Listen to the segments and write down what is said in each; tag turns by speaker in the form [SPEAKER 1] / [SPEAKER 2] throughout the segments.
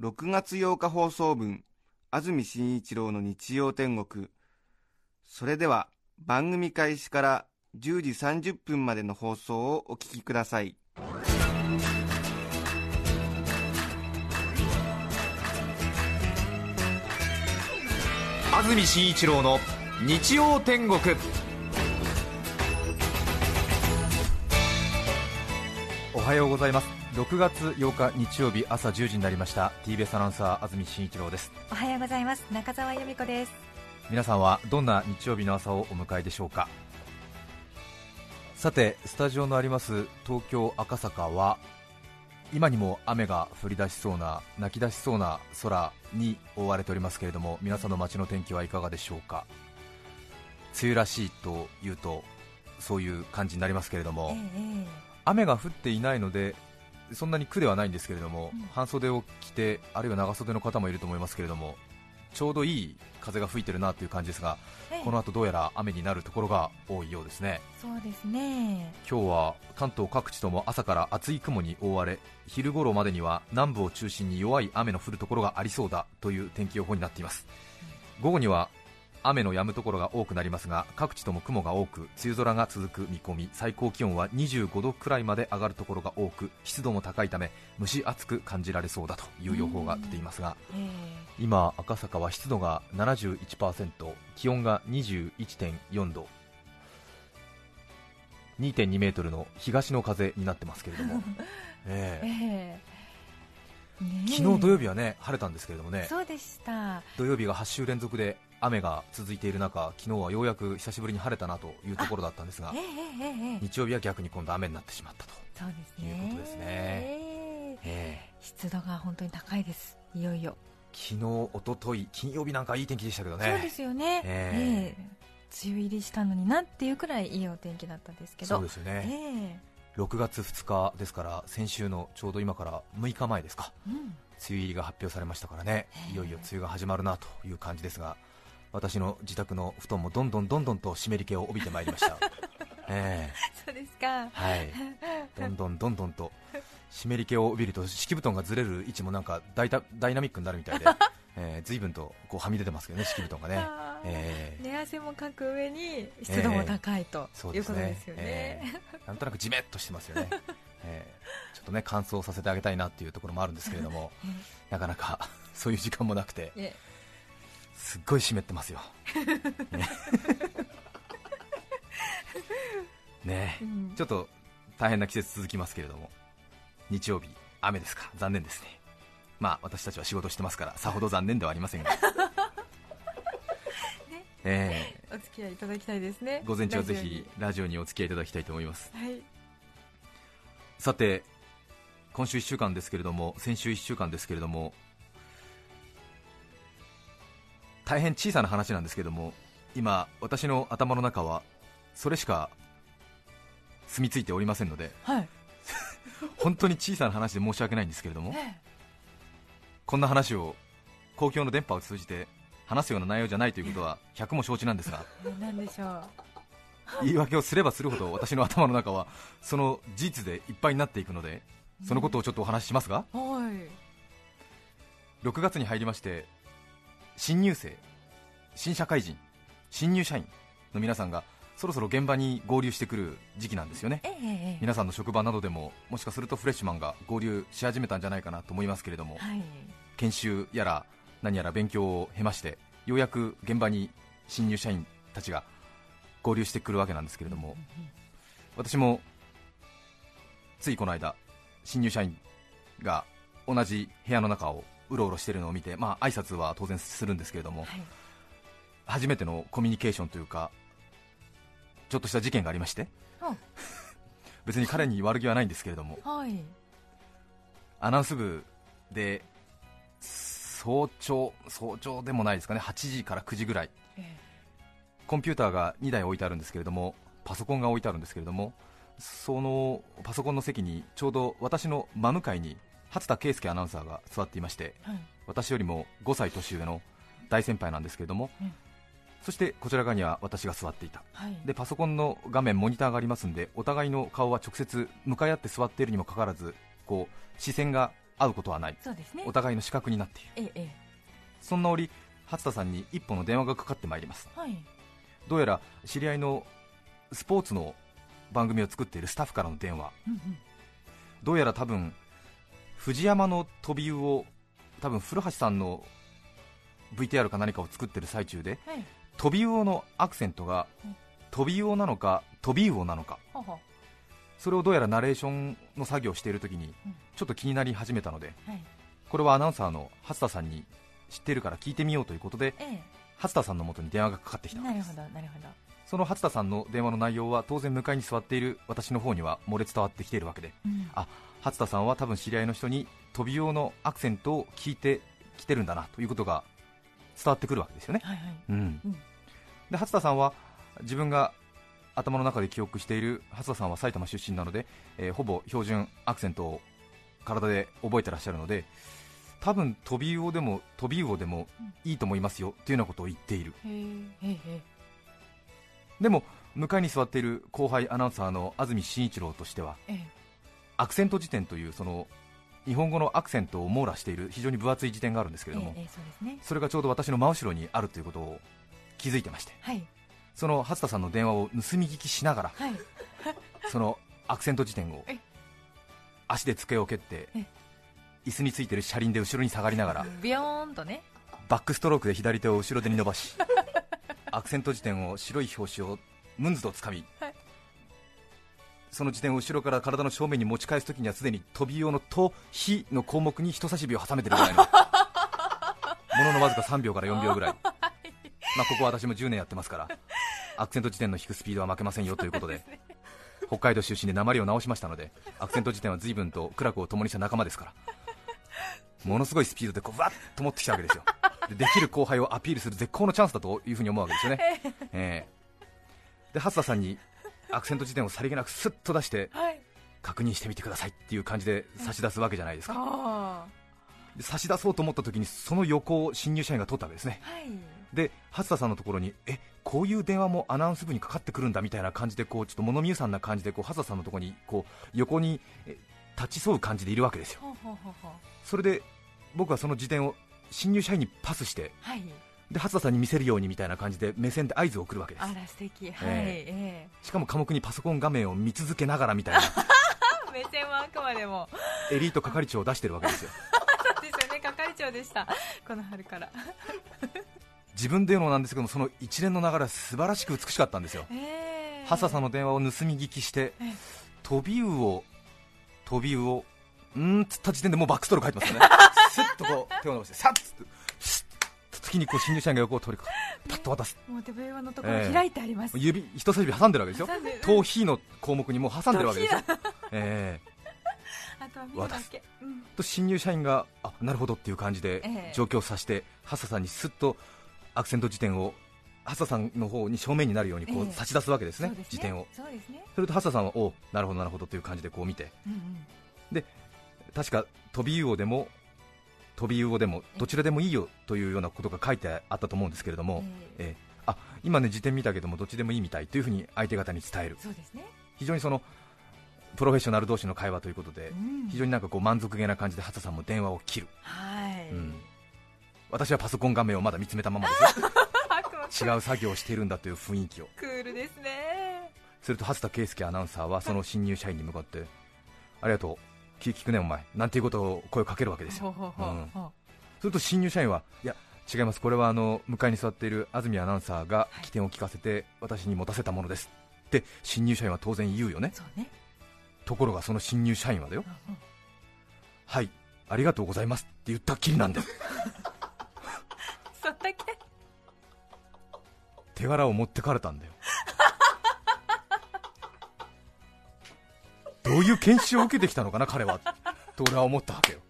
[SPEAKER 1] 6月8日放送分安住紳一郎の日曜天国。それでは番組開始から10時30分までの放送をお聞きください。
[SPEAKER 2] 安住紳一郎の日曜天国。はようございます。6月8日日曜日朝10時になりました。TBS アナウンサー安住紳一郎です。
[SPEAKER 3] おはようございます。中澤由美子です。
[SPEAKER 2] 皆さんはどんな日曜日の朝をお迎えでしょうか？さてスタジオのあります東京赤坂は今にも雨が降り出しそうな泣き出しそうな空に覆われておりますけれども皆さんの街の天気はいかがでしょうか？梅雨らしいというとそういう感じになりますけれども、
[SPEAKER 3] え
[SPEAKER 2] 雨が降っていないのでそんなに苦ではないんですけれども、
[SPEAKER 3] うん。
[SPEAKER 2] 半袖を着てあるいは長袖の方もいると思いますけれどもちょうどいい風が吹いてるなという感じですが、
[SPEAKER 3] ええ。
[SPEAKER 2] この後どうやら雨になるところが多いようですね。
[SPEAKER 3] そうですね。
[SPEAKER 2] 今日は関東各地とも朝から厚い雲に覆われ昼頃までには南部を中心に弱い雨の降るところがありそうだという天気予報になっています。午後には雨の止むところが多くなりますが各地とも雲が多く梅雨空が続く見込み。最高気温は25度くらいまで上がるところが多く湿度も高いため蒸し暑く感じられそうだという予報が出ていますが
[SPEAKER 3] え
[SPEAKER 2] 今赤坂は湿度が71%気温が21.4度。2.2メートルの東の風になってますけれども、え
[SPEAKER 3] え。
[SPEAKER 2] え
[SPEAKER 3] え。ねえ。
[SPEAKER 2] 昨日土曜日はね晴れたんですけれどもね。
[SPEAKER 3] そうでした。
[SPEAKER 2] 土曜日が8週連続で雨が続いている中昨日はようやく久しぶりに晴れたなというところだったんですが
[SPEAKER 3] えええ
[SPEAKER 2] 日曜日は逆に今度雨になってしまったと、
[SPEAKER 3] そうですね。
[SPEAKER 2] いうことですね。
[SPEAKER 3] 湿度が本当に高いです。いよいよ、
[SPEAKER 2] 昨日、一昨日金曜日なんかいい天気でしたけどね。
[SPEAKER 3] そうですよね、
[SPEAKER 2] ええ。
[SPEAKER 3] ええ。梅雨入りしたのになっていうくらいいいお天気だったんですけど。
[SPEAKER 2] そうですよね、
[SPEAKER 3] え
[SPEAKER 2] 6月2日ですから先週のちょうど今から6日前ですか。
[SPEAKER 3] えうん。
[SPEAKER 2] 梅雨入りが発表されましたからね。いよいよ梅雨が始まるなという感じですが私の自宅の布団もどんどんどんどんと湿り気を帯びてまいりました。ええ。
[SPEAKER 3] そうですか。
[SPEAKER 2] はい。どんどんどんどんと湿り気を帯びると敷布団がずれる位置もなんかダイタダイナミックになるみたいで、えー、随分とこうはみ出てますけどね敷布団がね、ええ。
[SPEAKER 3] 寝汗もかく上に湿度も高いと
[SPEAKER 2] そうです
[SPEAKER 3] いうこと
[SPEAKER 2] ね
[SPEAKER 3] ですよね。
[SPEAKER 2] ええ。なんとなくじめっとしてますよね、ええ。ちょっとね乾燥させてあげたいなっていうところもあるんですけれどもなかなかそういう時間もなくて。
[SPEAKER 3] え
[SPEAKER 2] すっごい湿ってますよ。ね。ね。え
[SPEAKER 3] うん。
[SPEAKER 2] ちょっと大変な季節続きますけれども。日曜日雨ですか。残念ですね。まあ私たちは仕事してますからさほど残念ではありませんが、ええ。
[SPEAKER 3] お付き合いいただきたいですね。
[SPEAKER 2] 午前中はぜひラジオに。お付き合いいただきたいと思います。
[SPEAKER 3] はい。
[SPEAKER 2] さて今週1週間ですけれども先週1週間ですけれども大変小さな話なんですけれども今私の頭の中はそれしか住み着いておりませんので
[SPEAKER 3] はい。
[SPEAKER 2] 本当に小さな話で申し訳ないんですけれども
[SPEAKER 3] え
[SPEAKER 2] こんな話を公共の電波を通じて話すような内容じゃないということは100も承知なんですが
[SPEAKER 3] えなんでしょう。
[SPEAKER 2] 言い訳をすればするほど私の頭の中はその事実でいっぱいになっていくのでそのことをちょっとお話ししますが
[SPEAKER 3] はい。
[SPEAKER 2] 6月に入りまして新入生新社会人新入社員の皆さんがそろそろ現場に合流してくる時期なんですよね。
[SPEAKER 3] ええええ
[SPEAKER 2] 皆さんの職場などでももしかするとフレッシュマンが合流し始めたんじゃないかなと思いますけれども
[SPEAKER 3] はい。
[SPEAKER 2] 研修やら何やら勉強を経ましてようやく現場に新入社員たちが合流してくるわけなんですけれども私もついこの間新入社員が同じ部屋の中をうろうろしているのを見てまあ挨拶は当然するんですけれども
[SPEAKER 3] はい。
[SPEAKER 2] 初めてのコミュニケーションというかちょっとした事件がありまして
[SPEAKER 3] あ
[SPEAKER 2] 別に彼に悪気はないんですけれども
[SPEAKER 3] はい。
[SPEAKER 2] アナウンス部で早朝早朝でもないですかね8時から9時ぐらい
[SPEAKER 3] え
[SPEAKER 2] コンピューターが2台置いてあるんですけれどもパソコンが置いてあるんですけれどもそのパソコンの席にちょうど私の真向かいに初田圭介アナウンサーが座っていまして
[SPEAKER 3] はい。
[SPEAKER 2] 私よりも5歳年上の大先輩なんですけれども、
[SPEAKER 3] うん。
[SPEAKER 2] そしてこちら側には私が座っていた。
[SPEAKER 3] はい。
[SPEAKER 2] でパソコンの画面モニターがありますんでお互いの顔は直接向かい合って座っているにもかかわらずこう視線が合うことはない。
[SPEAKER 3] そうですね。
[SPEAKER 2] お互いの視覚になっている。
[SPEAKER 3] えええ
[SPEAKER 2] そんな折初田さんに一本の電話がかかってまいります。
[SPEAKER 3] えはい。
[SPEAKER 2] どうやら知り合いのスポーツの番組を作っているスタッフからの電話。
[SPEAKER 3] うんうん。
[SPEAKER 2] どうやら多分藤山の飛び魚を多分古橋さんの VTR か何かを作ってる最中で
[SPEAKER 3] はい。
[SPEAKER 2] 飛び魚のアクセントが
[SPEAKER 3] うん
[SPEAKER 2] 飛び魚なのか飛び魚なのか。それをどうやらナレーションの作業をしている時に
[SPEAKER 3] うん。
[SPEAKER 2] ちょっと気になり始めたので
[SPEAKER 3] はい。
[SPEAKER 2] これはアナウンサーの初田さんに知っているから聞いてみようということで
[SPEAKER 3] え
[SPEAKER 2] 初田さんの元に電話がかかってき
[SPEAKER 3] え
[SPEAKER 2] た
[SPEAKER 3] なるほどなるほど。
[SPEAKER 2] その初田さんの電話の内容は当然向かいに座っている私の方には漏れ伝わってきているわけで
[SPEAKER 3] うん。
[SPEAKER 2] あ初田さんは多分知り合いの人に飛び用のアクセントを聞いてきてるんだなということが伝わってくるわけですよね、
[SPEAKER 3] はいはい。
[SPEAKER 2] うん。
[SPEAKER 3] うん。
[SPEAKER 2] で初田さんは自分が頭の中で記憶している初田さんは埼玉出身なので、えーほぼ標準アクセントを体で覚えてらっしゃるので多分飛び魚でも飛び魚でもいいと思いますよというようなことを言っている。でも向かいに座っている後輩アナウンサーの安住紳一郎としては
[SPEAKER 3] ええ
[SPEAKER 2] アクセント辞典というその日本語のアクセントを網羅している非常に分厚い辞典があるんですけれども、
[SPEAKER 3] ええええそうですね。
[SPEAKER 2] それがちょうど私の真後ろにあるということを気づいてまして
[SPEAKER 3] はい。
[SPEAKER 2] その初田さんの電話を盗み聞きしながら
[SPEAKER 3] はい。
[SPEAKER 2] そのアクセント辞典を
[SPEAKER 3] え
[SPEAKER 2] 足で机を蹴って
[SPEAKER 3] え
[SPEAKER 2] 椅子についてる車輪で後ろに下がりながら
[SPEAKER 3] ビヨーンとね。
[SPEAKER 2] バックストロークで左手を後ろ手に伸ばしアクセント辞典を白い表紙をムンズとつかみ、
[SPEAKER 3] はい
[SPEAKER 2] その辞典を後ろから体の正面に持ち返すときにはすでに飛び用の「と」「ひ」の項目に人差し指を挟めてるぐらいの。もののわずか3秒から4秒ぐらい、まあ、ここは私も10年やってますから。アクセント辞典の引くスピードは負けませんよということで。北海道出身で鉛を直しましたのでアクセント辞典は随分と苦楽を共にした仲間ですから。ものすごいスピードでこうわっと持ってきたわけですよ。でできる後輩をアピールする絶好のチャンスだというふうに思うわけですよね、ええ。で初田さんにアクセント辞典をさりげなくスッと出して
[SPEAKER 3] はい。
[SPEAKER 2] 確認してみてくださいっていう感じで差し出すわけじゃないですか。差し出そうと思った時にその横を新入社員が取ったわけですね。
[SPEAKER 3] あはい。
[SPEAKER 2] で初田さんのところにえこういう電話もアナウンス部にかかってくるんだみたいな感じでこうちょっと物見ゆさんな感じでこう初田さんのところにこう横にえ立ち添う感じでいるわけですよ。それで僕はその辞典を新入社員にパスして
[SPEAKER 3] はい
[SPEAKER 2] で初田さんに見せるようにみたいな感じで目線で合図を送るわけです。
[SPEAKER 3] あら素敵。はい
[SPEAKER 2] え
[SPEAKER 3] え。
[SPEAKER 2] しかも科目にパソコン画面を見続けながらみたいな。
[SPEAKER 3] え 目線はあくまでも。
[SPEAKER 2] エリート係長を出してるわけですよ。
[SPEAKER 3] そうですよね。係長でした。この春から。
[SPEAKER 2] 自分で言うのもなんですけどもその一連の流れは素晴らしく美しかったんですよ。
[SPEAKER 3] ええ。
[SPEAKER 2] ハサさんの電話を盗み聞きして
[SPEAKER 3] ええ。
[SPEAKER 2] 飛び魚を飛び魚をうーんっつった時点でもうバックストローク入ってますよね。スッとこう手を伸ばしてさっつって。スッと次にこう新入社員が横を通りかかパッと渡す。
[SPEAKER 3] もう手笛のところ開いてあります、
[SPEAKER 2] 指人差し指挟んでるわけですよ。頭皮の項目にもう挟んでるわけですよ。ええ。
[SPEAKER 3] あとは見るだけ、うん、
[SPEAKER 2] と新入社員があなるほどっていう感じで
[SPEAKER 3] ええ。
[SPEAKER 2] 状況を察して、ハッサさんにすっとアクセント辞典をハッサさんの方に正面になるようにこう
[SPEAKER 3] ええ。
[SPEAKER 2] 差し出すわけですね、
[SPEAKER 3] そうです
[SPEAKER 2] 辞典を。
[SPEAKER 3] そうですね。
[SPEAKER 2] それとハッサさんはおなるほどなるほどという感じでこう見て。
[SPEAKER 3] うんうん。
[SPEAKER 2] 確か飛び魚でも飛び魚でもどちらでもいいよというようなことが書いてあったと思うんですけれども、
[SPEAKER 3] え
[SPEAKER 2] え。えあ今ね辞典見たけどもどっちでもいいみたいというふうに相手方に伝える。
[SPEAKER 3] えそうですね、
[SPEAKER 2] 非常にそのプロフェッショナル同士の会話ということで、
[SPEAKER 3] うん。
[SPEAKER 2] 非常になんかこう満足げな感じでハッサさんも電話を切る。
[SPEAKER 3] はい、
[SPEAKER 2] うん。私はパソコン画面をまだ見つめたままですよ。違う作業をしているんだという雰囲気を。
[SPEAKER 3] クールですね。
[SPEAKER 2] すると初田圭介アナウンサーはその新入社員に向かってありがとう気聞くねお前。なんていうことを声をかけるわけですよ。すると新入社員はいや違います。これはあの向かいに座っている安住アナウンサーが起点を聞かせて私に持たせたものです。って新入社員は当然言うよね。
[SPEAKER 3] ね、
[SPEAKER 2] ところがその新入社員はだよ。
[SPEAKER 3] うんうん。
[SPEAKER 2] はい。ありがとうございますって言ったっきりなんだよ。
[SPEAKER 3] そんだけ？
[SPEAKER 2] 手柄を持ってかれたんだよどういう研修を受けてきたのかな彼は。と俺は思ったわけよ。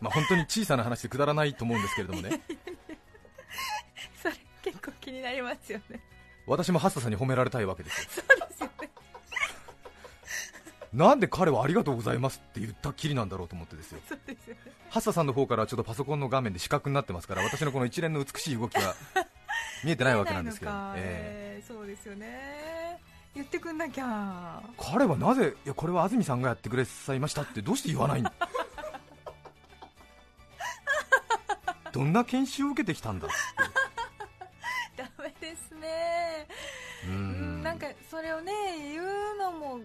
[SPEAKER 2] まあ、本当に小さな話でくだらないと思うんですけれどもね。
[SPEAKER 3] それ結構気になりますよね。
[SPEAKER 2] 私もハッサさんに褒められたいわけですよ。
[SPEAKER 3] そうですよね。
[SPEAKER 2] なんで彼はありがとうございますって言ったっきりなんだろうと思ってですよ。
[SPEAKER 3] そうですよね。
[SPEAKER 2] ハッサさんの方からちょっとパソコンの画面で四角になってますから私のこの一連の美しい動きが見えてないわけなんですけど、
[SPEAKER 3] 見えないのか。
[SPEAKER 2] え
[SPEAKER 3] え。ーそうですよね言ってくんなきゃ。
[SPEAKER 2] え彼はなぜいやこれは安住さんがやってくれさいましたってどうして言わないんだ どんな研修を受けてきたんだ
[SPEAKER 3] ダメですね。
[SPEAKER 2] う
[SPEAKER 3] うん
[SPEAKER 2] ん
[SPEAKER 3] なんかそれをね言うのも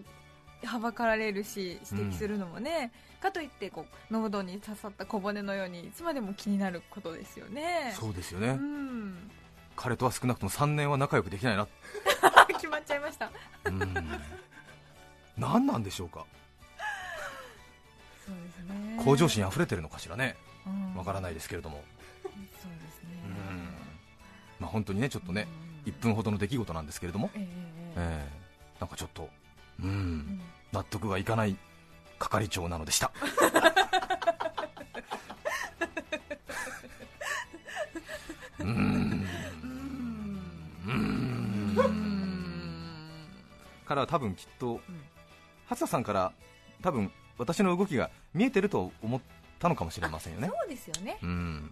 [SPEAKER 3] はばかられるし指摘するのもね、かといってこう喉に刺さった小骨のようにいつまでも気になることですよね。
[SPEAKER 2] そうですよね、
[SPEAKER 3] うん。
[SPEAKER 2] 彼とは少なくとも3年は仲良くできないな
[SPEAKER 3] っちゃいました。
[SPEAKER 2] うん。何なんでしょうか。
[SPEAKER 3] そうですね。
[SPEAKER 2] 向上心あふれてるのかしらね。
[SPEAKER 3] うん。
[SPEAKER 2] わからないですけれども、
[SPEAKER 3] そうですね。
[SPEAKER 2] うん。まあ、本当にねちょっとね
[SPEAKER 3] うん。
[SPEAKER 2] 1分ほどの出来事なんですけれども、
[SPEAKER 3] ええ
[SPEAKER 2] なんかちょっとうん、
[SPEAKER 3] うん。
[SPEAKER 2] 納得がいかない係長なのでした。うーん彼は多分きっと、初田さんから多分私の動きが見えてると思ったのかもしれませんよね。
[SPEAKER 3] そうですよね。
[SPEAKER 2] うん。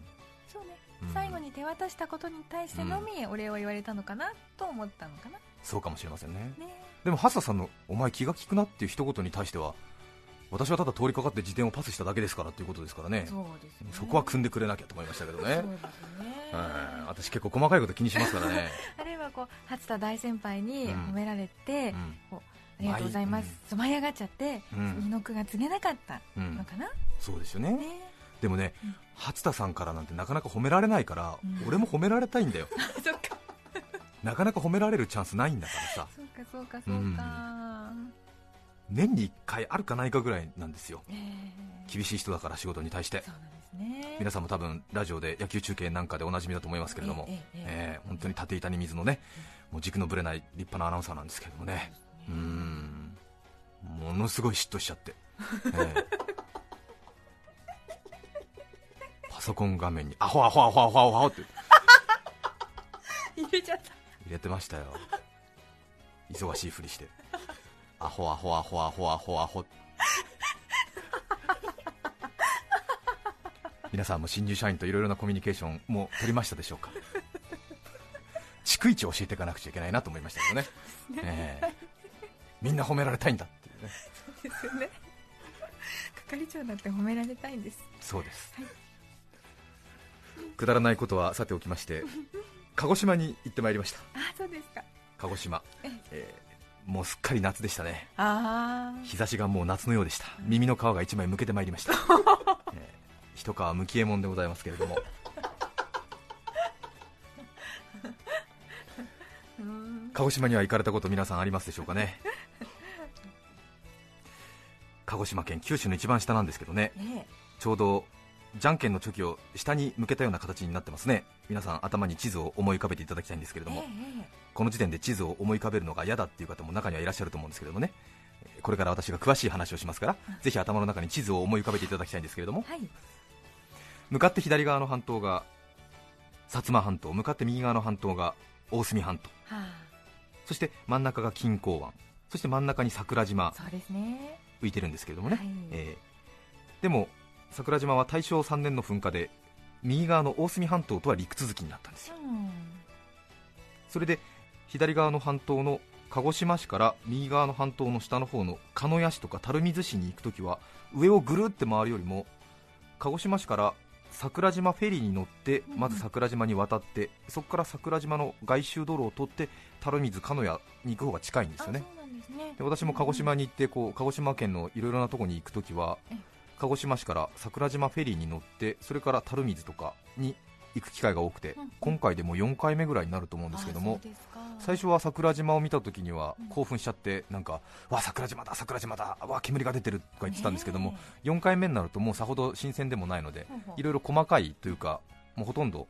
[SPEAKER 3] そうね。
[SPEAKER 2] うん。
[SPEAKER 3] 最後に手渡したことに対してのみお礼を言われたのかなと思ったのかな。
[SPEAKER 2] そうかもしれませんね。
[SPEAKER 3] ね。
[SPEAKER 2] でも初田さんのお前気が利くなっていう一言に対しては私はただ通りかかって自転をパスしただけですからっていうことですからね。
[SPEAKER 3] そうですよね。
[SPEAKER 2] そこは組んでくれなきゃと思いましたけどね。
[SPEAKER 3] そうですよね。
[SPEAKER 2] うん私結構細かいこと気にしますからね、
[SPEAKER 3] こう初田大先輩に
[SPEAKER 2] うん。
[SPEAKER 3] 褒められて、
[SPEAKER 2] うん。
[SPEAKER 3] ありがとうございます、
[SPEAKER 2] うん。
[SPEAKER 3] 舞い上がっちゃって、
[SPEAKER 2] うん。
[SPEAKER 3] 二の句が告げなかった
[SPEAKER 2] うん
[SPEAKER 3] のかな、
[SPEAKER 2] そうですよね。
[SPEAKER 3] ね。
[SPEAKER 2] でもね、
[SPEAKER 3] うん。
[SPEAKER 2] 初田さんからなんてなかなか褒められないから、
[SPEAKER 3] うん。
[SPEAKER 2] 俺も褒められたいんだよ。なかなか褒められるチャンスないんだからさ。
[SPEAKER 3] そうかそうかそうか、
[SPEAKER 2] 年に1回あるかないかぐらいなんですよ。
[SPEAKER 3] えー
[SPEAKER 2] 厳しい人だから仕事に対して。
[SPEAKER 3] ね。
[SPEAKER 2] 皆さんも多分ラジオで野球中継なんかでおなじみだと思いますけれども、
[SPEAKER 3] ええええ
[SPEAKER 2] えー本当に縦板に水のねもう軸のぶれない立派なアナウンサーなんですけれどもね。うーん。ものすごい嫉妬しちゃって、ええ。パソコン画面にアホアホアホアホアホアホって。
[SPEAKER 3] 入れちゃった。
[SPEAKER 2] 入れてましたよ。忙しいふりしてアホアホアホアホアホアホ。皆さんも新入社員といろいろなコミュニケーションも取りましたでしょうか？逐一教えていかなくちゃいけないなと思いましたけどね。え。えみんな褒められたいんだっていうね。
[SPEAKER 3] ですよね。係長だって褒められたいんです。
[SPEAKER 2] そうです、
[SPEAKER 3] はい。
[SPEAKER 2] くだらないことはさておきまして鹿児島に行ってまいりました。
[SPEAKER 3] あそうですか。
[SPEAKER 2] 鹿児島。
[SPEAKER 3] え、
[SPEAKER 2] え。ーもうすっかり夏でしたね。
[SPEAKER 3] あ
[SPEAKER 2] 日差しがもう夏のようでした。耳の皮が一枚むけてまいりました、えー一皮むきえもんでございますけれども。鹿児島には行かれたこと皆さんありますでしょうかね。鹿児島県九州の一番下なんですけどね。
[SPEAKER 3] ね
[SPEAKER 2] ちょうどじゃんけんのチョキを下に向けたような形になってますね。皆さん頭に地図を思い浮かべていただきたいんですけれども、
[SPEAKER 3] ええ
[SPEAKER 2] この時点で地図を思い浮かべるのが嫌だっていう方も中にはいらっしゃると思うんですけれどもね。えーこれから私が詳しい話をしますから、ぜひ頭の中に地図を思い浮かべていただきたいんですけれども。
[SPEAKER 3] はい。
[SPEAKER 2] 向かって左側の半島が薩摩半島向かって右側の半島が大隅半島。
[SPEAKER 3] は
[SPEAKER 2] そして真ん中が錦江湾そして真ん中に桜島
[SPEAKER 3] あそうですね。
[SPEAKER 2] 浮いてるんですけれどもね、
[SPEAKER 3] はい。
[SPEAKER 2] えーでも桜島は大正3年の噴火で右側の大隅半島とは陸続きになったんですよ。
[SPEAKER 3] うん。
[SPEAKER 2] それで左側の半島の鹿児島市から右側の半島の下の方の鹿屋市とか垂水市に行くときは上をぐるって回るよりも鹿児島市から桜島フェリーに乗って
[SPEAKER 3] うん
[SPEAKER 2] まず桜島に渡ってそこから桜島の外周道路を通って垂水鹿屋に行く方が近いんですよね。
[SPEAKER 3] ですね
[SPEAKER 2] で私も鹿児島に行ってこう鹿児島県のいろいろなところに行くときは
[SPEAKER 3] ええ。
[SPEAKER 2] 鹿児島市から桜島フェリーに乗ってそれから垂水とかに行く機会が多くて今回でもう4回目ぐらいになると思うんですけども最初は桜島を見たときには
[SPEAKER 3] うん。
[SPEAKER 2] 興奮しちゃってなんかわ桜島だ桜島だわ煙が出てるとか言ってたんですけども
[SPEAKER 3] ね
[SPEAKER 2] 4回目になるともうさほど新鮮でもないのでいろいろ細かいというかもうほとんど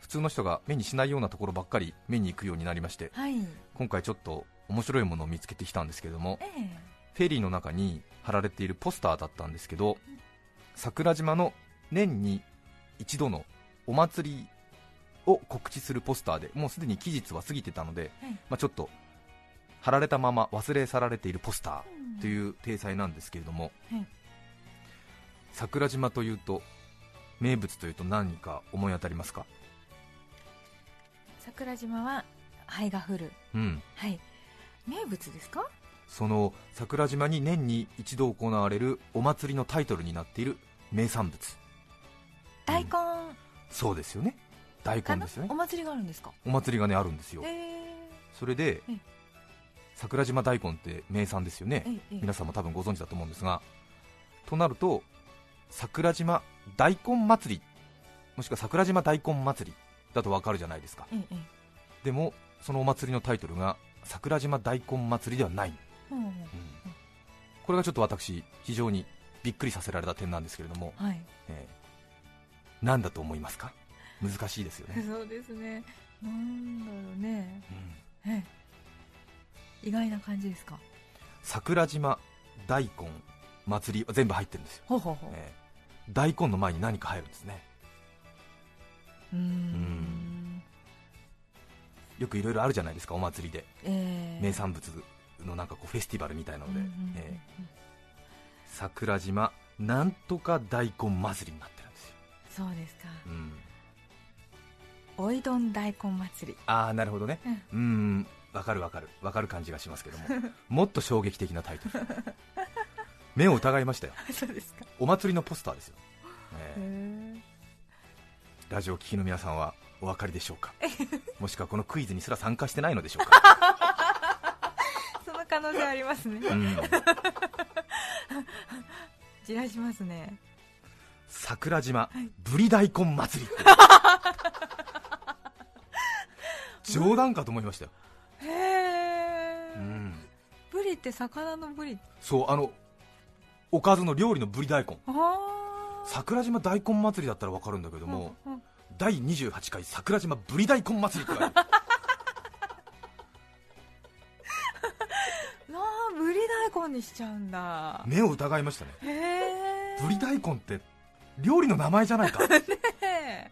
[SPEAKER 2] 普通の人が目にしないようなところばっかり目に行くようになりまして
[SPEAKER 3] はい。
[SPEAKER 2] 今回ちょっと面白いものを見つけてきたんですけども
[SPEAKER 3] ええ。
[SPEAKER 2] フェリーの中に貼られているポスターだったんですけど桜島の年に一度のお祭りを告知するポスターでもうすでに期日は過ぎてたので、
[SPEAKER 3] はい。
[SPEAKER 2] まあ、ちょっと貼られたまま忘れ去られているポスターという体裁なんですけれども、
[SPEAKER 3] はい。
[SPEAKER 2] 桜島というと名物というと何か思い当たりますか、
[SPEAKER 3] 桜島は灰が降る。
[SPEAKER 2] うん、
[SPEAKER 3] はい。名物ですか？
[SPEAKER 2] その桜島に年に一度行われるお祭りのタイトルになっている名産物。
[SPEAKER 3] 大根。
[SPEAKER 2] そうですよね大根ですよね。
[SPEAKER 3] お祭りがあるんですか？
[SPEAKER 2] お祭りがねあるんですよ。
[SPEAKER 3] え
[SPEAKER 2] それで
[SPEAKER 3] ええ。
[SPEAKER 2] 桜島大根って名産ですよね。
[SPEAKER 3] ー、えええ。
[SPEAKER 2] 皆さんも多分ご存知だと思うんですがとなると桜島大根祭りもしくは桜島大根祭りだとわかるじゃないですか。
[SPEAKER 3] えええ
[SPEAKER 2] でもそのお祭りのタイトルが桜島大根祭りではない、
[SPEAKER 3] うんうん
[SPEAKER 2] うん。これがちょっと私非常にびっくりさせられた点なんですけれども、
[SPEAKER 3] はい。
[SPEAKER 2] えー何だと思いますか？難しいですよね、
[SPEAKER 3] そうですね。なんだろうね。
[SPEAKER 2] うん。
[SPEAKER 3] ええ。意外な感じですか？
[SPEAKER 2] 桜島大根祭りは全部入ってるんですよ、
[SPEAKER 3] ほうほうほう。
[SPEAKER 2] えー大根の前に何か入るんですね。
[SPEAKER 3] うーん。
[SPEAKER 2] よくいろいろあるじゃないですかお祭りで。
[SPEAKER 3] ええ。
[SPEAKER 2] 名産物のなんかこうフェスティバルみたいなので、桜島なんとか大根祭りになってるんですよ、
[SPEAKER 3] そうですか。
[SPEAKER 2] うん、
[SPEAKER 3] おいどん大根祭り。
[SPEAKER 2] ああなるほどね。
[SPEAKER 3] うん。
[SPEAKER 2] うんわかるわかる。わかる感じがしますけども。もっと衝撃的なタイトル。目を疑いましたよ。
[SPEAKER 3] そうですか。
[SPEAKER 2] お祭りのポスターですよ、え。
[SPEAKER 3] へ
[SPEAKER 2] ー。
[SPEAKER 3] え
[SPEAKER 2] ラジオ聴きの皆さんはお分かりでしょうか？もしくはこのクイズにすら参加してないのでしょうか、
[SPEAKER 3] その可能性ありますね。
[SPEAKER 2] うん、
[SPEAKER 3] じらしますね。
[SPEAKER 2] 桜島
[SPEAKER 3] はい。
[SPEAKER 2] ぶり大根祭りって冗談かと思いましたよ、
[SPEAKER 3] へえ、
[SPEAKER 2] うん、
[SPEAKER 3] ブリって魚のブリ？
[SPEAKER 2] そうあのおかずの料理のぶり大根。桜島大根祭りだったら分かるんだけども、
[SPEAKER 3] うんうん。
[SPEAKER 2] 第28回桜島ぶり大根祭りってある。
[SPEAKER 3] なあブリ大根にしちゃうんだ。
[SPEAKER 2] 目を疑いましたね。
[SPEAKER 3] へえ
[SPEAKER 2] ぶり大根って料理の名前じゃないか。ね
[SPEAKER 3] え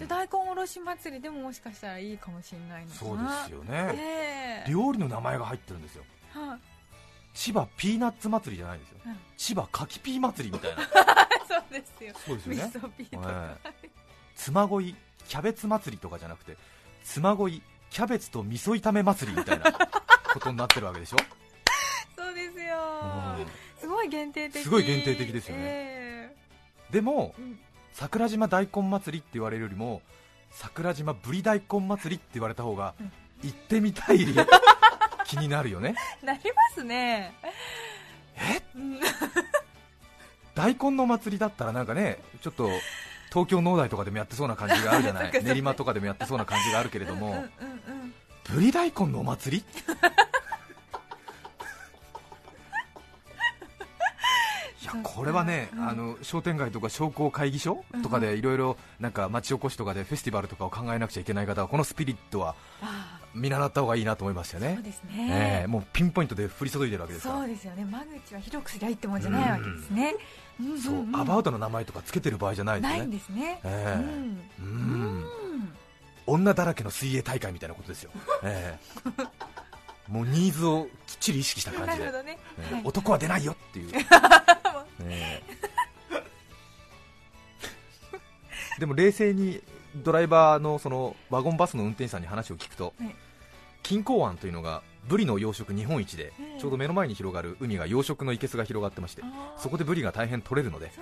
[SPEAKER 3] じゃあ大根おろし祭りでももしかしたらいいかもしれないのか
[SPEAKER 2] そう
[SPEAKER 3] な
[SPEAKER 2] ですよね。
[SPEAKER 3] ええ。
[SPEAKER 2] 料理の名前が入ってるんですよ。
[SPEAKER 3] は
[SPEAKER 2] 千葉ピーナッツ祭りじゃないんですよ。
[SPEAKER 3] うん
[SPEAKER 2] 千葉柿ピー祭りみたいな。
[SPEAKER 3] そうですよ。味
[SPEAKER 2] そうですよね。
[SPEAKER 3] 噌ピーとか、
[SPEAKER 2] 妻恋キャベツ祭りとかじゃなくて妻恋キャベツと味噌炒め祭りみたいな ことになってるわけでしょ、
[SPEAKER 3] そうですよ。
[SPEAKER 2] うん。
[SPEAKER 3] すごい限定的。
[SPEAKER 2] すごい限定的ですよね。
[SPEAKER 3] え
[SPEAKER 2] でも
[SPEAKER 3] えうん
[SPEAKER 2] 桜島大根祭りって言われるよりも桜島ぶり大根祭りって言われた方が
[SPEAKER 3] うん。
[SPEAKER 2] 行ってみたい 気になるよね。
[SPEAKER 3] なりますね。
[SPEAKER 2] え？
[SPEAKER 3] うん。
[SPEAKER 2] 大根の祭りだったらなんかねちょっと東京農大とかでもやってそうな感じがあるじゃない？練馬とかでもやってそうな感じがあるけれども、ぶり大根のお祭り？これはね、
[SPEAKER 3] うん
[SPEAKER 2] あの商店街とか商工会議所とかでいろいろなんか町おこしとかでフェスティバルとかを考えなくちゃいけない方はこのスピリットは
[SPEAKER 3] あ
[SPEAKER 2] 見習った方がいいなと思いましたよね。
[SPEAKER 3] あそうです
[SPEAKER 2] え
[SPEAKER 3] ね
[SPEAKER 2] えもうピンポイントで降り注いでるわけですから。
[SPEAKER 3] そうですよね。間口は広くすりゃいいってもんじゃないわけですね。うん。うんうん
[SPEAKER 2] そうアバウトの名前とかつけてる場合じゃないです
[SPEAKER 3] ないん
[SPEAKER 2] ね
[SPEAKER 3] ですね。
[SPEAKER 2] ええ。
[SPEAKER 3] うん。
[SPEAKER 2] 女だらけの水泳大会みたいなことですよ、え え。もうニーズをきっちり意識した感じで、
[SPEAKER 3] ね。
[SPEAKER 2] ええ。
[SPEAKER 3] はい。
[SPEAKER 2] 男は出ないよっていう、ええでも冷静にドライバーのそのワゴンバスの運転手さんに話を聞くと、
[SPEAKER 3] はい。
[SPEAKER 2] 錦江湾というのがブリの養殖日本一で、
[SPEAKER 3] ええ
[SPEAKER 2] ちょうど目の前に広がる海が養殖の生けすが広がってましてそこでブリが大変取れるので、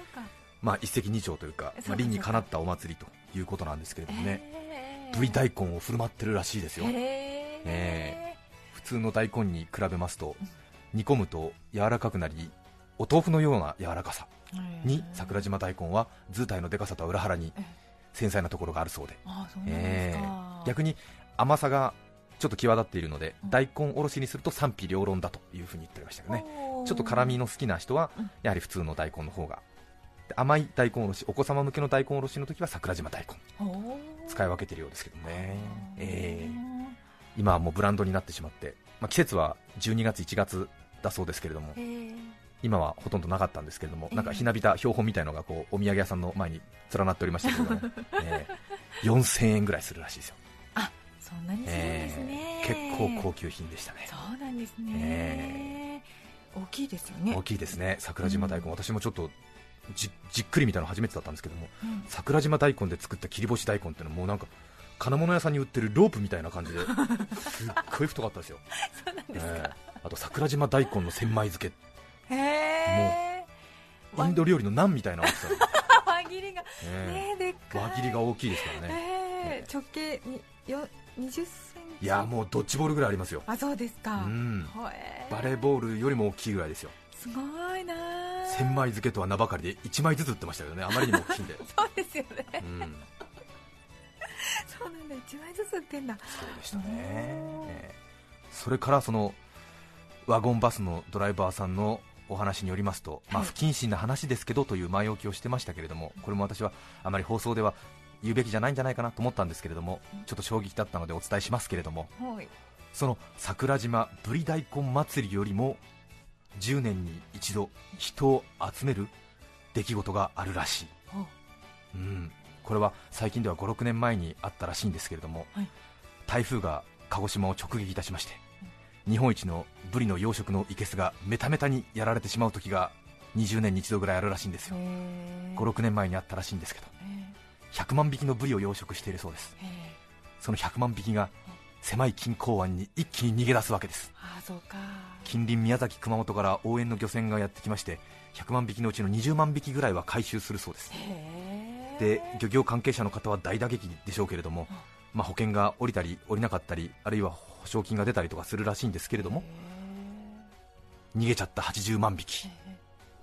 [SPEAKER 2] まあ、一石二鳥というか、まあ、理にかなったお祭りということなんですけれどもね、
[SPEAKER 3] へー。
[SPEAKER 2] ブリ大根を振る舞ってるらしいですよ、
[SPEAKER 3] へ
[SPEAKER 2] え
[SPEAKER 3] え。
[SPEAKER 2] 普通の大根に比べますと煮込むと柔らかくなりお豆腐のような柔らかさに桜島大根は図体のでかさとは裏腹に
[SPEAKER 3] ええ。
[SPEAKER 2] 繊細なところがあるそうで。え逆に甘さがちょっと際立っているので
[SPEAKER 3] うん。
[SPEAKER 2] 大根おろしにすると賛否両論だというふうに言ってましたけどね。ちょっと辛みの好きな人は
[SPEAKER 3] うん。
[SPEAKER 2] やはり普通の大根の方がで甘い大根おろしお子様向けの大根おろしの時は桜島大根使い分けてるようですけどね、ええ。
[SPEAKER 3] へ
[SPEAKER 2] 今はもうブランドになってしまって、まあ、季節は12月1月だそうですけれども
[SPEAKER 3] え
[SPEAKER 2] 今はほとんどなかったんですけれども、
[SPEAKER 3] ええ。
[SPEAKER 2] なんかひなびた標本みたいのがこうお土産屋さんの前に連なっておりましたけれども、えー4000円ぐらいするらしいですよ、
[SPEAKER 3] そんなにするんですね、
[SPEAKER 2] えー結構高級品でしたね、
[SPEAKER 3] そうなんですね、
[SPEAKER 2] え
[SPEAKER 3] 大きいですよね。
[SPEAKER 2] 大きいですね、桜島大根、私もちょっとじじっくり見たの初めてだったんですけども、
[SPEAKER 3] うん。
[SPEAKER 2] 桜島大根で作った切り干し大根っていうのはもうなんか金物屋さんに売ってるロープみたいな感じですっごい太かったですよ、
[SPEAKER 3] そうなんです
[SPEAKER 2] え
[SPEAKER 3] か、
[SPEAKER 2] ーあと桜島大根の千枚漬け、
[SPEAKER 3] へえ
[SPEAKER 2] インド料理のナンみたいな大きさ。で、
[SPEAKER 3] 輪切りが。
[SPEAKER 2] え。
[SPEAKER 3] ねでっかい。
[SPEAKER 2] ー輪切りが大きいですからね、
[SPEAKER 3] えー。直径によ20センチ。
[SPEAKER 2] いやもうドッジボールぐらいありますよ、
[SPEAKER 3] あそうですか、
[SPEAKER 2] うん。バレーボールよりも大きいぐらいですよ、
[SPEAKER 3] すごいな
[SPEAKER 2] 千枚漬けとは名ばかりで1枚ずつ売ってましたけどね、あまりにも大きいんで、
[SPEAKER 3] そうですよね。
[SPEAKER 2] うん、
[SPEAKER 3] そうなんだ。1枚ずつ売ってんだ。
[SPEAKER 2] そうでしたね、
[SPEAKER 3] おー。
[SPEAKER 2] えーそれからそのワゴンバスのドライバーさんのお話によりますと、まあ、
[SPEAKER 3] はい
[SPEAKER 2] 不謹慎な話ですけどという前置きをしてましたけれども、これも私はあまり放送では言うべきじゃないんじゃないかなと思ったんですけれども、ちょっと衝撃だったのでお伝えしますけれども、
[SPEAKER 3] はい。
[SPEAKER 2] その桜島ぶり大根祭りよりも10年に一度人を集める出来事があるらしい、
[SPEAKER 3] ほう
[SPEAKER 2] うん、これは最近では56年前にあったらしいんですけれども、
[SPEAKER 3] はい。
[SPEAKER 2] 台風が鹿児島を直撃いたしまして日本一のブリの養殖の生けすがメタメタにやられてしまう時が20年に一度ぐらいあるらしいんですよ。
[SPEAKER 3] へー。
[SPEAKER 2] 56年前にあったらしいんですけど。
[SPEAKER 3] へ
[SPEAKER 2] 100万匹のブリを養殖しているそうです。その100万匹が狭い金港湾に一気に逃げ出すわけです。
[SPEAKER 3] ああそうか。
[SPEAKER 2] 近隣宮崎熊本から応援の漁船がやってきまして100万匹のうちの20万匹ぐらいは回収するそうです。で漁業関係者の方は大打撃でしょうけれども、まあ、保険が下りたり下りなかったりあるいは保証金が出たりとかするらしいんですけれども逃げちゃった80万匹。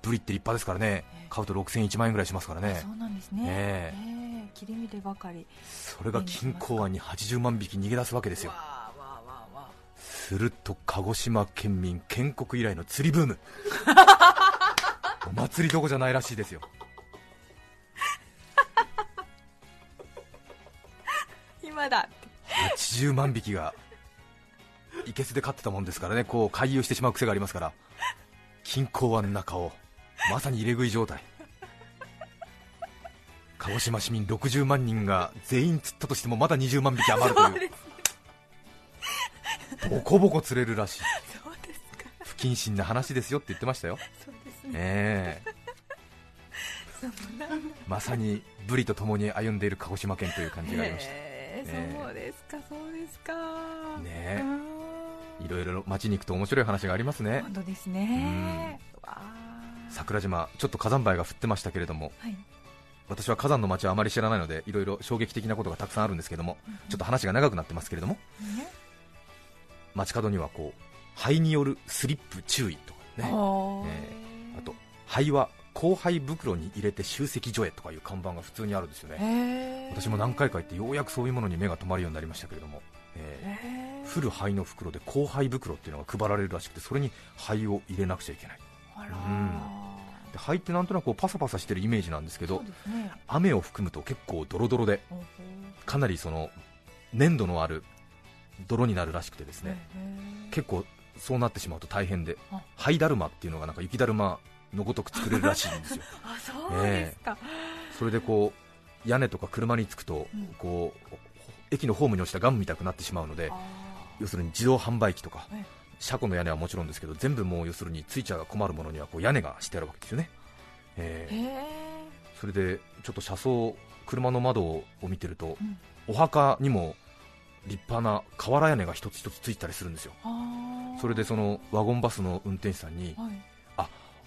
[SPEAKER 2] ブリって立派ですからね。
[SPEAKER 3] え
[SPEAKER 2] 買うと6001万円ぐらいしますからね。
[SPEAKER 3] そうなんですね。
[SPEAKER 2] え。
[SPEAKER 3] 切り身でばかり。
[SPEAKER 2] それが金港湾に80万匹逃げ出すわけですよ。すると鹿児島県民建国以来の釣りブーム。お祭りどこじゃないらしいですよ
[SPEAKER 3] 今だ。って
[SPEAKER 2] 80万匹がいけすで飼ってたもんですからね。こう回遊してしまう癖がありますから。金港湾の中をまさに入れ食い状態。鹿児島市民60万人が全員釣ったとしてもまだ20万匹余るという。ボコボコ釣れるらしい。不謹慎な話ですよって言ってましたよ。
[SPEAKER 3] ね。
[SPEAKER 2] え。まさにブリと共に歩んでいる鹿児島県という感じがありました。
[SPEAKER 3] へー
[SPEAKER 2] ね。
[SPEAKER 3] そうですかそうですか。
[SPEAKER 2] ね。いろいろ街に行くと面白い話がありますね。
[SPEAKER 3] 本当ですね。
[SPEAKER 2] 桜島ちょっと火山灰が降ってましたけれども
[SPEAKER 3] はい。
[SPEAKER 2] 私は火山の街はあまり知らないのでいろいろ衝撃的なことがたくさんあるんですけどもちょっと話が長くなってますけれども
[SPEAKER 3] ね。
[SPEAKER 2] 街角にはこう灰によるスリップ注意とかね。あと灰は後灰袋に入れて集積所へとかいう看板が普通にあるんですよね。私も何回か行ってようやくそういうものに目が留まるようになりましたけれども、えー降る灰の袋で後灰袋っていうのが配られるらしくてそれに灰を入れなくちゃいけない。うん。で灰ってなんとなくこうパサパサしてるイメージなんですけど
[SPEAKER 3] ね。
[SPEAKER 2] 雨を含むと結構ドロドロでかなりその粘度のある泥になるらしくてです
[SPEAKER 3] う
[SPEAKER 2] ね結構そうなってしまうと大変で
[SPEAKER 3] あ。
[SPEAKER 2] 灰だるまっていうのがなんか雪だるまのごとく作れるらしいんですよ。
[SPEAKER 3] あそうですか。
[SPEAKER 2] それでこう屋根とか車につくと
[SPEAKER 3] うん。
[SPEAKER 2] こう駅のホームに落ちたガムみたくなってしまうので
[SPEAKER 3] あ
[SPEAKER 2] 要するに自動販売機とか
[SPEAKER 3] ええ。
[SPEAKER 2] 車庫の屋根はもちろんですけど全部もう要するについちゃ困るものにはこう屋根がしてあるわけですよね、えーそれでちょっと車窓車の窓を見てると、
[SPEAKER 3] うん。
[SPEAKER 2] お墓にも立派な瓦屋根が一つ一つついたりするんですよ。それでそのワゴンバスの運転手さんに
[SPEAKER 3] はい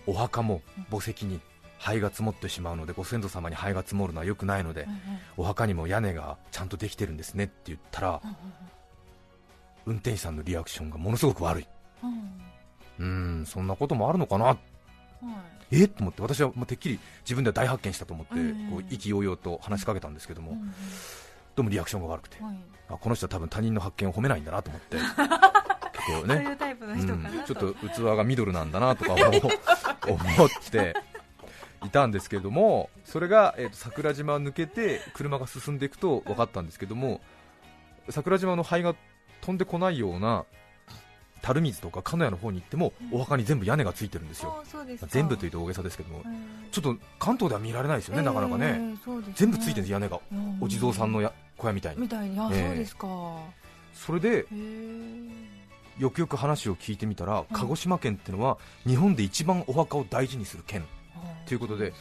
[SPEAKER 2] お墓も墓石に灰が積もってしまうのでご先祖様に灰が積もるのは良くないので、お墓にも屋根がちゃんとできてるんですねって言ったら
[SPEAKER 3] うん
[SPEAKER 2] 運転手さんのリアクションがものすごく悪い。
[SPEAKER 3] うん。
[SPEAKER 2] うーんそんなこともあるのかな。え？っと思って私はもうてっきり自分では大発見したと思って、
[SPEAKER 3] うん
[SPEAKER 2] こう意気揚々と話しかけたんですけども、どうもリアクションが悪くて、
[SPEAKER 3] はい。
[SPEAKER 2] あこの人は多分他人の発見を褒めないんだなと思って。結構ね。ちょっと器がミドルなんだなとか思っていたんですけれどもそれが、えーと桜島抜けて車が進んでいくと分かったんですけども桜島の灰が飛んでこないような垂水とか鹿屋の方に行ってもお墓に全部屋根がついてるんですよ、全部というと大げさですけども、
[SPEAKER 3] うん。
[SPEAKER 2] ちょっと関東では見られないですよね、なかなか
[SPEAKER 3] え
[SPEAKER 2] ね、全部ついてるんです、屋根が、
[SPEAKER 3] うん。
[SPEAKER 2] お地蔵さんのや小屋みたいに、
[SPEAKER 3] みたいに。そうですか。
[SPEAKER 2] それでよくよく話を聞いてみたら、鹿児島県ってのは日本で一番お墓を大事にする県、ということで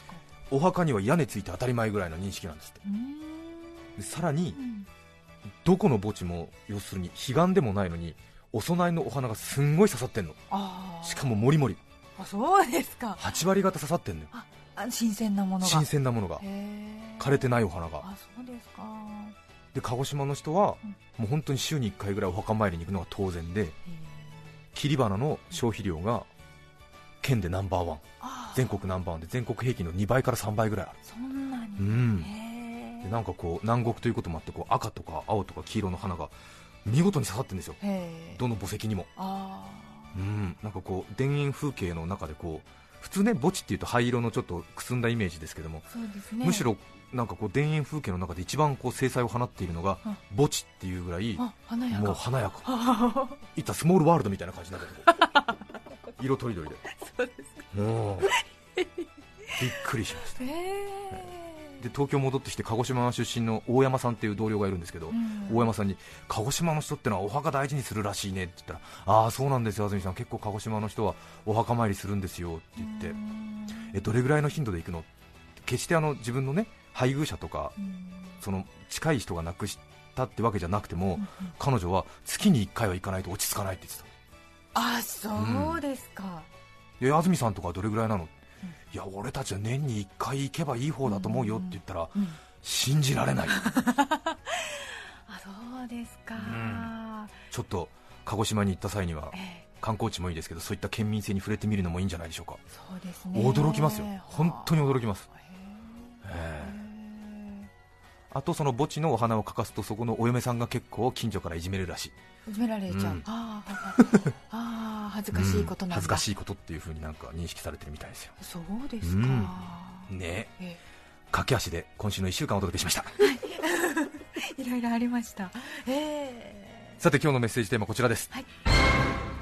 [SPEAKER 2] お墓には屋根ついて当たり前ぐらいの認識なんですって、さらに
[SPEAKER 3] うん。
[SPEAKER 2] どこの墓地も要するに彼岸でもないのに、お供えのお花がすんごい刺さってんの、しかももりもり、
[SPEAKER 3] あそうですか。
[SPEAKER 2] 8割方刺さってんの。よ、
[SPEAKER 3] あ新鮮なものが。
[SPEAKER 2] 新鮮なものが、枯れてないお花が。
[SPEAKER 3] あそうですか
[SPEAKER 2] で鹿児島の人は
[SPEAKER 3] うん。
[SPEAKER 2] もう本当に週に1回ぐらいお墓参りに行くのが当然で切り花の消費量が県でナンバーワン。全国ナンバーワンで全国平均の2倍から3倍ぐらいある。
[SPEAKER 3] そんなに。
[SPEAKER 2] うん。
[SPEAKER 3] へ
[SPEAKER 2] でなんかこう南国ということもあってこう赤とか青とか黄色の花が見事に刺さってるんですよ。どの墓石にも。
[SPEAKER 3] あ
[SPEAKER 2] うん。なんかこう田園風景の中でこう普通ね墓地っていうと灰色のちょっとくすんだイメージですけども
[SPEAKER 3] ね。
[SPEAKER 2] むしろなんかこう田園風景の中で一番こう精彩を放っているのが
[SPEAKER 3] うん。
[SPEAKER 2] 墓地っていうぐらい
[SPEAKER 3] あ華やか。
[SPEAKER 2] もう華やか。
[SPEAKER 3] あ。
[SPEAKER 2] いったスモールワールドみたいな感じになってる 色とりどりで。
[SPEAKER 3] そうです
[SPEAKER 2] もうびっくりしました。で東京戻ってきて鹿児島出身の大山さんっていう同僚がいるんですけど、
[SPEAKER 3] うん。
[SPEAKER 2] 大山さんに鹿児島の人ってのはお墓大事にするらしいねって言ったらああそうなんですよ安住さん。結構鹿児島の人はお墓参りするんですよって言って、
[SPEAKER 3] うん
[SPEAKER 2] えどれぐらいの頻度で行くの？決してあの自分のね配偶者とか
[SPEAKER 3] うん。
[SPEAKER 2] その近い人が亡くしたってわけじゃなくても、
[SPEAKER 3] うんうん。
[SPEAKER 2] 彼女は月に1回は行かないと落ち着かないって言ってた。
[SPEAKER 3] あそうですか。
[SPEAKER 2] で安住さんとかはどれぐらいなの、いや俺たちは年に1回行けばいい方だと思うよって言ったら、
[SPEAKER 3] うん。
[SPEAKER 2] 信じられない。
[SPEAKER 3] あそうですか。
[SPEAKER 2] ん。ちょっと鹿児島に行った際には
[SPEAKER 3] ええ。
[SPEAKER 2] 観光地もいいですけどそういった県民性に触れてみるのもいいんじゃないでしょうか。
[SPEAKER 3] そうですね。
[SPEAKER 2] 驚きますよ。本当に驚きます。
[SPEAKER 3] へ
[SPEAKER 2] え
[SPEAKER 3] え
[SPEAKER 2] あとその墓地のお花を欠かすとそこのお嫁さんが結構近所からいじめるらしい。
[SPEAKER 3] いじめられちゃう、
[SPEAKER 2] うん。
[SPEAKER 3] あーあ恥ずかしいことなんだ、
[SPEAKER 2] うん恥ずかしいことっていう風になんか認識されてるみたいですよ。
[SPEAKER 3] そうですか、
[SPEAKER 2] うん。ね。
[SPEAKER 3] え
[SPEAKER 2] 駆け足で今週の1週間お届けしました。
[SPEAKER 3] え いろいろありました。ええ。
[SPEAKER 2] さて今日のメッセージテーマこちらです、
[SPEAKER 3] はい。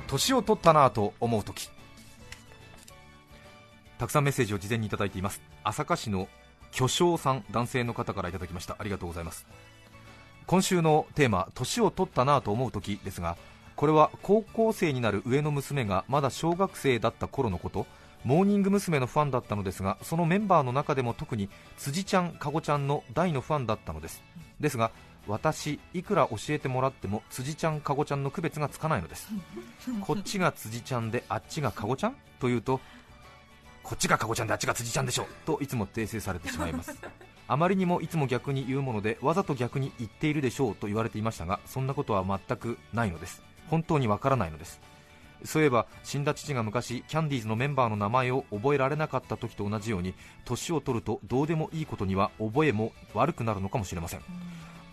[SPEAKER 2] 年を取ったなぁと思う時。たくさんメッセージを事前にいただいています。朝霞市の巨匠さん男性の方からいただきました。ありがとうございます。今週のテーマ年を取ったなぁと思う時ですがこれは高校生になる上の娘がまだ小学生だった頃のことモーニング娘。のファンだったのですがそのメンバーの中でも特に辻ちゃん、かごちゃんの大のファンだったのです。ですが私いくら教えてもらっても辻ちゃん、かごちゃんの区別がつかないのです。こっちが辻ちゃんであっちがかごちゃん？というとこっちがかごちゃんであっちが辻ちゃんでしょといつも訂正されてしまいます。あまりにもいつも逆に言うものでわざと逆に言っているでしょうと言われていましたがそんなことは全くないのです。本当にわからないのです。そういえば死んだ父が昔キャンディーズのメンバーの名前を覚えられなかった時と同じように年を取るとどうでもいいことには覚えも悪くなるのかもしれません。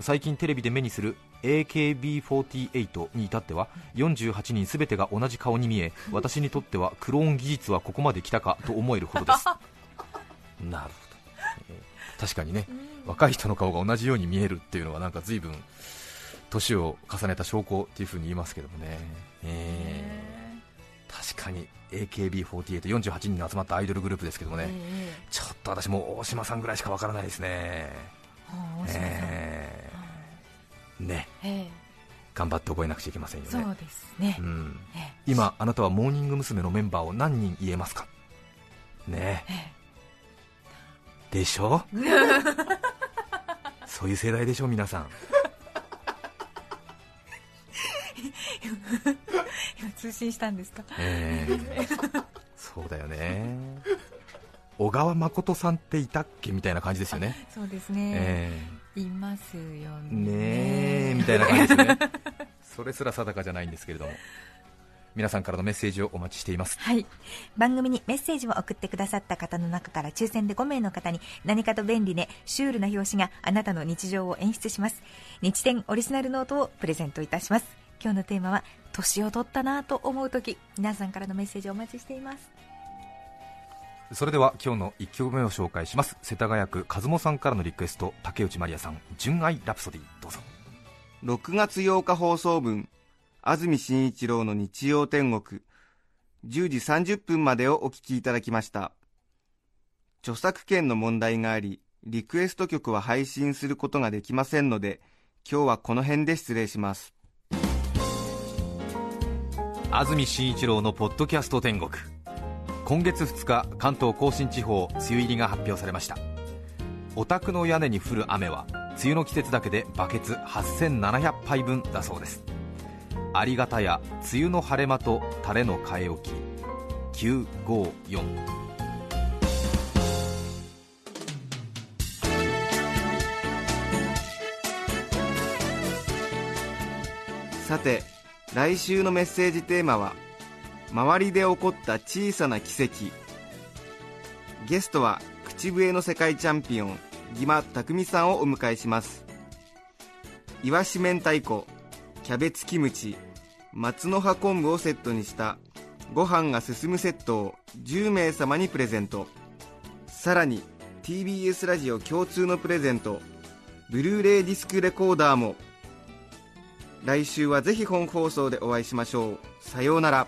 [SPEAKER 2] 最近テレビで目にする AKB48 に至っては48人全てが同じ顔に見え私にとってはクローン技術はここまで来たかと思えるほどです。なるほど、えー確かにね若い人の顔が同じように見えるっていうのはなんか随分年を重ねた証拠っていう風に言いますけどもね、えー確かに AKB4848 人の集まったアイドルグループですけどもね、
[SPEAKER 3] え
[SPEAKER 2] ちょっと私も大島さんぐらいしかわからないですね。
[SPEAKER 3] え
[SPEAKER 2] ーね。
[SPEAKER 3] ええ。
[SPEAKER 2] 頑張って覚えなくちゃいけませんよね。
[SPEAKER 3] そうですね、
[SPEAKER 2] うん、
[SPEAKER 3] ええ。
[SPEAKER 2] 今あなたはモーニング娘。のメンバーを何人言えますか？ね。
[SPEAKER 3] え
[SPEAKER 2] でしょ？そういう世代でしょ皆さん。
[SPEAKER 3] 今通信したんですか？
[SPEAKER 2] えーそうだよね。小川誠さんっていたっけ？みたいな感じですよね。
[SPEAKER 3] そうですね、
[SPEAKER 2] え
[SPEAKER 3] いますよね
[SPEAKER 2] みたいな感じですよねそれすら定かじゃないんですけれども皆さんからのメッセージをお待ちしています
[SPEAKER 4] はい。番組にメッセージを送ってくださった方の中から抽選で5名の方に何かと便利でシュールな表紙があなたの日常を演出します。日展オリジナルノートをプレゼントいたします。今日のテーマは、年を取ったなぁと思うとき、皆さんからのメッセージをお待ちしています。
[SPEAKER 2] それでは今日の1曲目を紹介します。世田谷区和茂さんからのリクエスト竹内まりやさん純愛ラプソディどうぞ。
[SPEAKER 1] 6月8日放送分安住紳一郎の日曜天国10時30分までをお聞きいただきました。著作権の問題がありリクエスト曲は配信することができませんので今日はこの辺で失礼します。
[SPEAKER 2] 安住紳一郎のポッドキャスト天国今月2日関東甲信地方梅雨入りが発表されました。お宅の屋根に降る雨は梅雨の季節だけでバケツ8700杯分だそうです。ありがたや梅雨の晴れ間と晴れの替え置き。954
[SPEAKER 1] さて来週のメッセージテーマは「周りで起こった小さな奇跡」ゲストは口笛の世界チャンピオン義間匠さんをお迎えします。いわし明太子キャベツキムチ松の葉昆布をセットにしたご飯が進むセットを10名様にプレゼント。さらに TBS ラジオ共通のプレゼントブルーレイディスクレコーダーも。来週はぜひ本放送でお会いしましょう。さようなら。